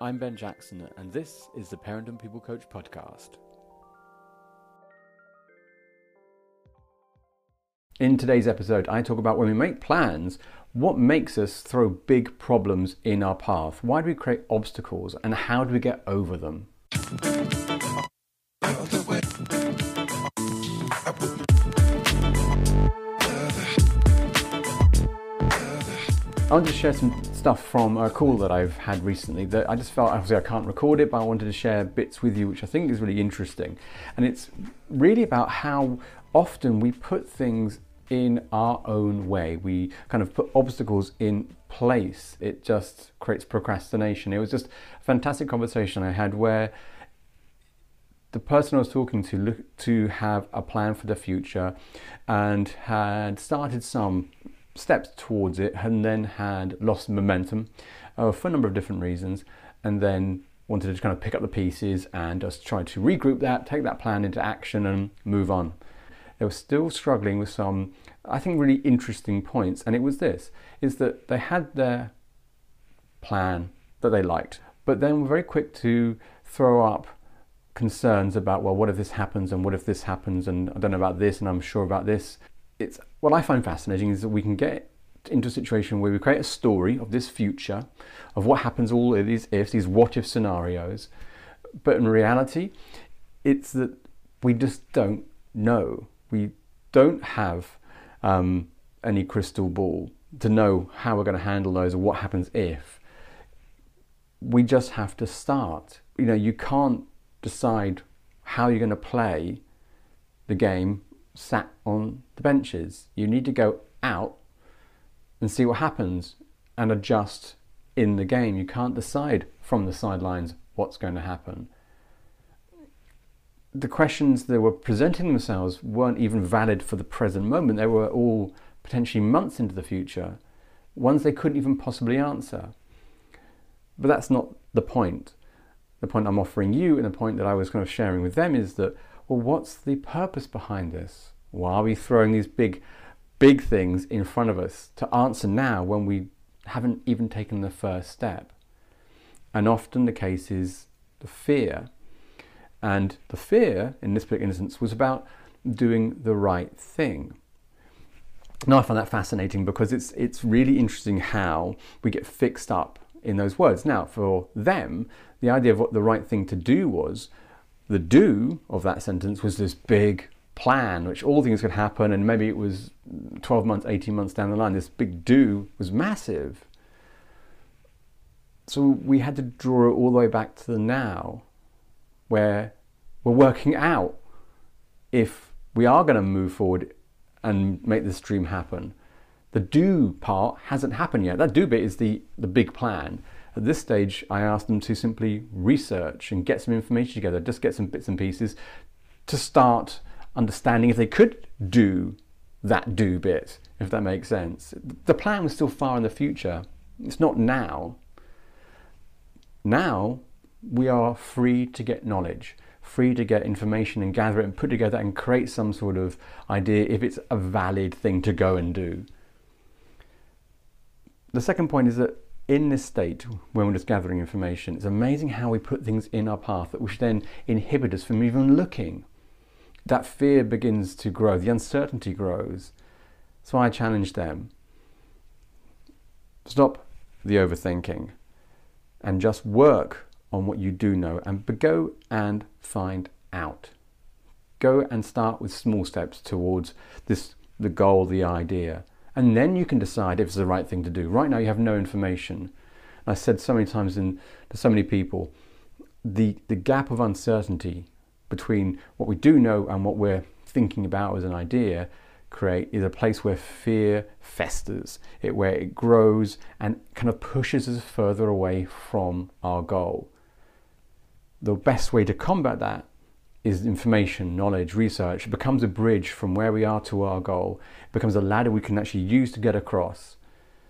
I'm Ben Jackson, and this is the Parent and People Coach podcast. In today's episode, I talk about when we make plans, what makes us throw big problems in our path? Why do we create obstacles, and how do we get over them? I want to share some stuff from a call that I've had recently that I just felt obviously I can't record it, but I wanted to share bits with you, which I think is really interesting. And it's really about how often we put things in our own way. We kind of put obstacles in place. It just creates procrastination. It was just a fantastic conversation I had where the person I was talking to looked to have a plan for the future and had started some steps towards it and then had lost momentum uh, for a number of different reasons and then wanted to kind of pick up the pieces and just try to regroup that, take that plan into action and move on. They were still struggling with some, I think, really interesting points, and it was this, is that they had their plan that they liked, but then were very quick to throw up concerns about, well, what if this happens and what if this happens and I don't know about this and I'm sure about this it's what I find fascinating is that we can get into a situation where we create a story of this future, of what happens, all of these ifs, these what if scenarios, but in reality, it's that we just don't know. We don't have um, any crystal ball to know how we're going to handle those or what happens if. We just have to start. You know, you can't decide how you're going to play the game sat on the benches. You need to go out and see what happens and adjust in the game. You can't decide from the sidelines what's going to happen. The questions that were presenting themselves weren't even valid for the present moment. They were all potentially months into the future, ones they couldn't even possibly answer. But that's not the point. The point I'm offering you and the point that I was kind of sharing with them is that well, what's the purpose behind this? Why are we throwing these big, big things in front of us to answer now when we haven't even taken the first step? And often the case is the fear. And the fear, in this particular instance, was about doing the right thing. Now I find that fascinating because it's it's really interesting how we get fixed up in those words. Now, for them, the idea of what the right thing to do was the do of that sentence was this big plan, which all things could happen, and maybe it was 12 months, 18 months down the line. This big do was massive. So we had to draw it all the way back to the now, where we're working out if we are going to move forward and make this dream happen. The do part hasn't happened yet. That do bit is the, the big plan. At this stage, I asked them to simply research and get some information together, just get some bits and pieces to start understanding if they could do that do bit, if that makes sense. The plan was still far in the future. It's not now. Now we are free to get knowledge, free to get information and gather it and put together and create some sort of idea if it's a valid thing to go and do. The second point is that in this state, when we're just gathering information, it's amazing how we put things in our path that which then inhibit us from even looking. That fear begins to grow, the uncertainty grows. So I challenge them stop the overthinking and just work on what you do know and go and find out. Go and start with small steps towards this the goal, the idea and then you can decide if it's the right thing to do. Right now, you have no information. I said so many times in, to so many people, the, the gap of uncertainty between what we do know and what we're thinking about as an idea create is a place where fear festers, it, where it grows and kind of pushes us further away from our goal. The best way to combat that is information, knowledge, research. It becomes a bridge from where we are to our goal. It becomes a ladder we can actually use to get across.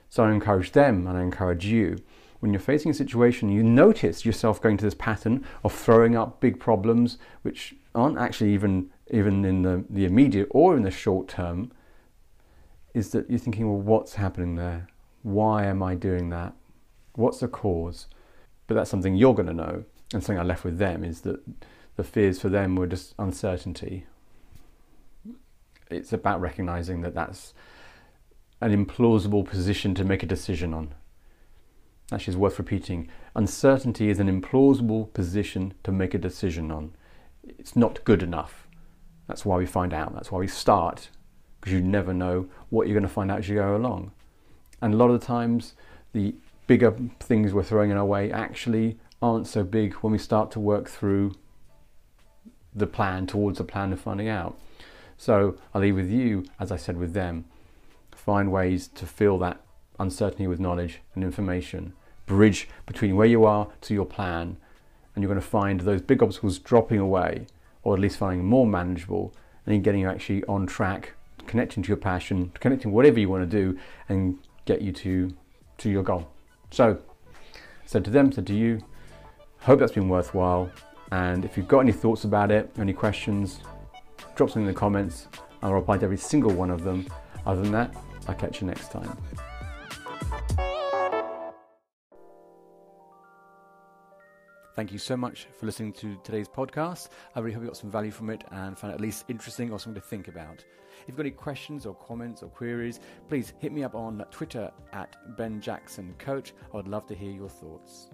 So I encourage them and I encourage you. When you're facing a situation, you notice yourself going to this pattern of throwing up big problems, which aren't actually even even in the, the immediate or in the short term, is that you're thinking, well, what's happening there? Why am I doing that? What's the cause? but that's something you're going to know. And something I left with them is that the fears for them were just uncertainty. It's about recognizing that that's an implausible position to make a decision on. Actually, it's worth repeating. Uncertainty is an implausible position to make a decision on. It's not good enough. That's why we find out. That's why we start, because you never know what you're going to find out as you go along. And a lot of the times, the bigger things we're throwing in our way actually aren't so big when we start to work through the plan towards the plan of finding out. So I'll leave with you, as I said with them, find ways to fill that uncertainty with knowledge and information, bridge between where you are to your plan, and you're going to find those big obstacles dropping away, or at least finding more manageable, and then getting you actually on track, connecting to your passion, connecting whatever you want to do, and get you to to your goal. So, said to them, said to you, hope that's been worthwhile. And if you've got any thoughts about it, any questions, drop something in the comments. and I'll reply to every single one of them. Other than that, I'll catch you next time. Thank you so much for listening to today's podcast. I really hope you got some value from it and found it at least interesting or something to think about. If you've got any questions or comments or queries, please hit me up on Twitter at Ben Jackson Coach. I would love to hear your thoughts.